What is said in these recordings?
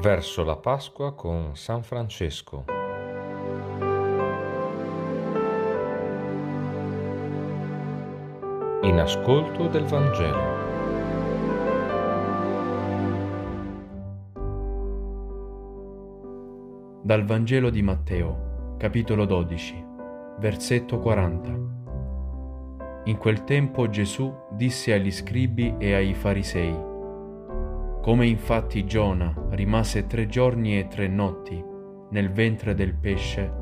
Verso la Pasqua con San Francesco. In ascolto del Vangelo. Dal Vangelo di Matteo, capitolo 12, versetto 40. In quel tempo Gesù disse agli scribi e ai farisei, come infatti Giona rimase tre giorni e tre notti nel ventre del pesce,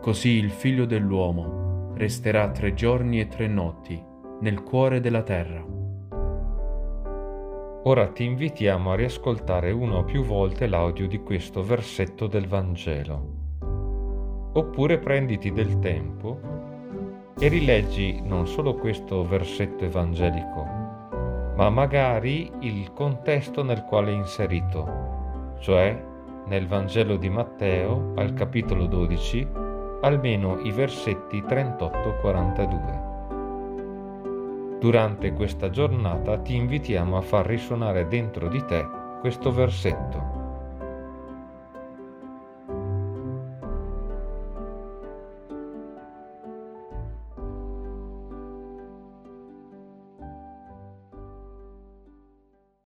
così il figlio dell'uomo resterà tre giorni e tre notti nel cuore della terra. Ora ti invitiamo a riascoltare una o più volte l'audio di questo versetto del Vangelo. Oppure prenditi del tempo e rileggi non solo questo versetto evangelico, ma magari il contesto nel quale è inserito, cioè nel Vangelo di Matteo al capitolo 12, almeno i versetti 38-42. Durante questa giornata ti invitiamo a far risuonare dentro di te questo versetto